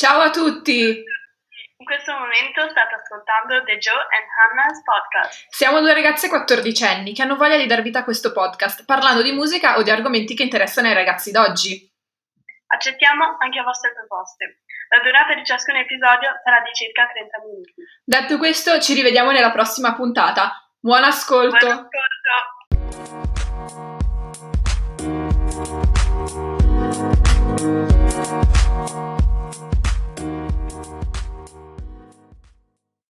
Ciao a tutti! In questo momento state ascoltando The Joe and Hannah's podcast. Siamo due ragazze quattordicenni che hanno voglia di dar vita a questo podcast, parlando di musica o di argomenti che interessano ai ragazzi d'oggi. Accettiamo anche vostre proposte. La durata di ciascun episodio sarà di circa 30 minuti. Detto questo, ci rivediamo nella prossima puntata. Buon ascolto! Buon ascolto!